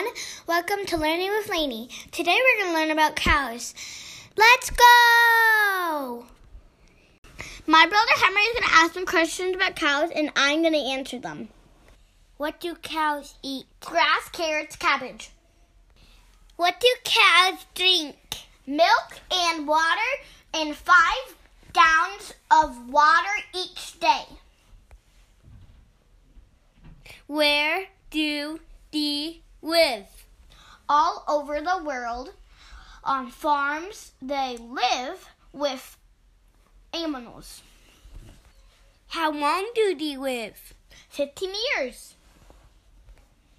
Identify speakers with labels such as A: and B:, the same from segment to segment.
A: everyone. Welcome to Learning with Lainey. Today we're going to learn about cows. Let's go! My brother Henry is going to ask some questions about cows, and I'm going to answer them. What do cows eat? Grass, carrots, cabbage. What do cows drink? Milk and water, and five gallons of water each day. Where do live? All over the world. On farms, they live with animals. How long do they live? 15 years.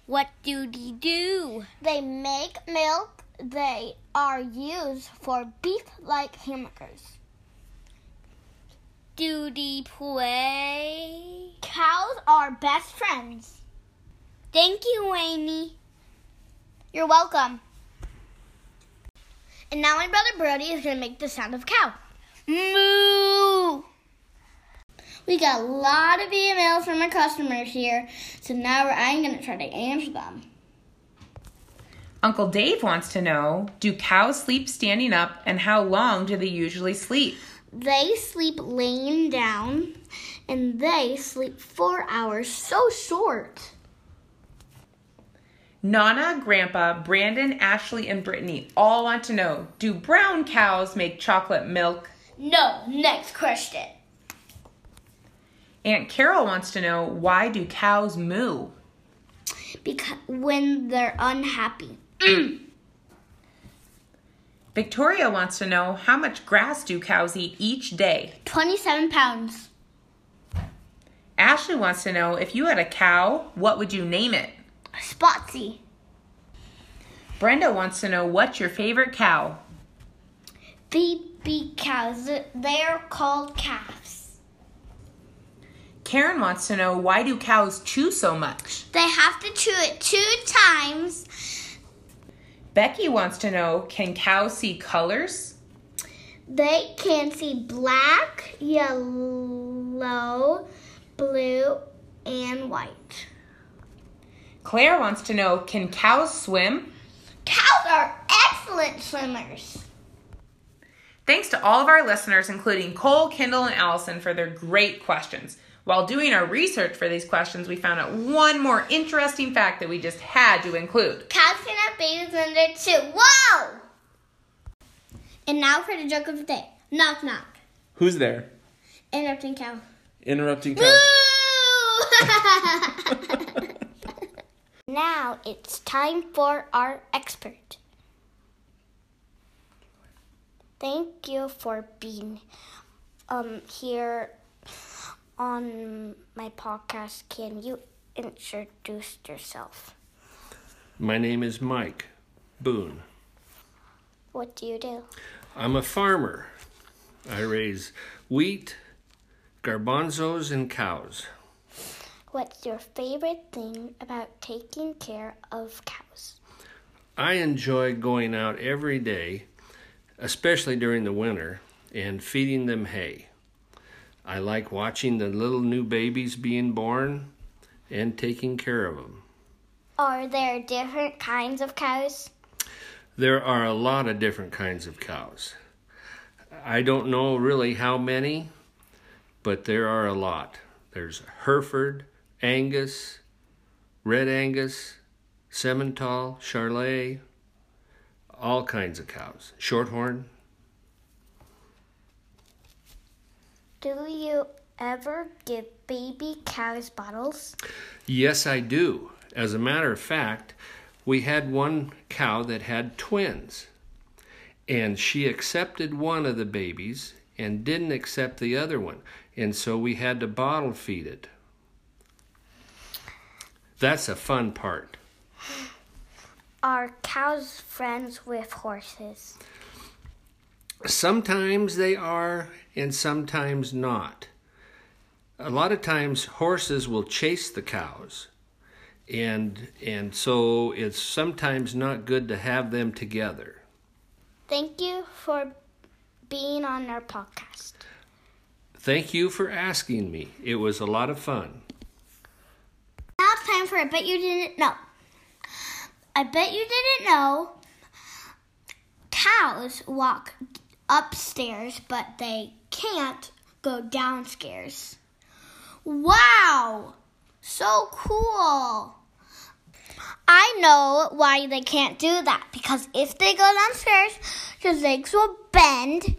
A: What do they do? They make milk. They are used for beef like hamburgers. Do they play? Cows are best friends. Thank you, Lainey. You're welcome. And now my brother Brody is going to make the sound of cow. Moo! We got a lot of emails from our customers here, so now I'm going to try to answer them.
B: Uncle Dave wants to know Do cows sleep standing up, and how long do they usually sleep?
A: They sleep laying down, and they sleep four hours, so short.
B: Nana, Grandpa, Brandon, Ashley, and Brittany all want to know Do brown cows make chocolate milk?
A: No, next question.
B: Aunt Carol wants to know Why do cows moo?
A: Because when they're unhappy.
B: Victoria wants to know How much grass do cows eat each day?
A: 27 pounds.
B: Ashley wants to know If you had a cow, what would you name it?
A: Spotsy.
B: Brenda wants to know What's your favorite cow?
A: Baby cows. They're called calves.
B: Karen wants to know Why do cows chew so much?
A: They have to chew it two times.
B: Becky wants to know Can cows see colors?
A: They can see black, yellow, blue, and white.
B: Claire wants to know Can cows swim?
A: Cows are excellent swimmers.
B: Thanks to all of our listeners, including Cole, Kendall, and Allison, for their great questions. While doing our research for these questions, we found out one more interesting fact that we just had to include.
A: Cows can have babies when they're two. Whoa! And now for the joke of the day. Knock knock.
C: Who's there?
A: Interrupting cow.
C: Interrupting
A: Woo!
C: cow.
A: now it's time for our expert. Thank you for being um here on my podcast. Can you introduce yourself?
D: My name is Mike Boone.
A: What do you do?
D: I'm a farmer. I raise wheat, garbanzos, and cows.
A: What's your favorite thing about taking care of cows?
D: I enjoy going out every day, especially during the winter, and feeding them hay. I like watching the little new babies being born and taking care of them.
A: Are there different kinds of cows?
D: There are a lot of different kinds of cows. I don't know really how many, but there are a lot. There's Hereford, Angus, Red Angus, Simmental, Charolais, all kinds of cows. Shorthorn.
A: Do you ever give baby cows bottles?
D: Yes, I do. As a matter of fact, we had one cow that had twins, and she accepted one of the babies and didn't accept the other one, and so we had to bottle feed it. That's a fun part.
A: Are cows friends with horses?
D: Sometimes they are, and sometimes not. A lot of times horses will chase the cows. And and so it's sometimes not good to have them together.
A: Thank you for being on our podcast.
D: Thank you for asking me. It was a lot of fun.
A: For a bet you didn't know. I bet you didn't know cows walk upstairs, but they can't go downstairs. Wow! So cool! I know why they can't do that because if they go downstairs, your legs will bend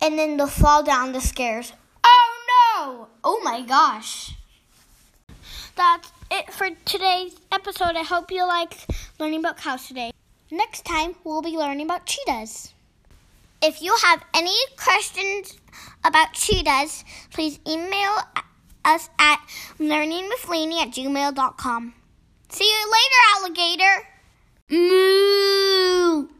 A: and then they'll fall down the stairs. Oh no! Oh my gosh. That's it for today's episode. I hope you liked learning about cows today. Next time, we'll be learning about cheetahs. If you have any questions about cheetahs, please email us at learningwithlainey at gmail.com. See you later, alligator. Moo.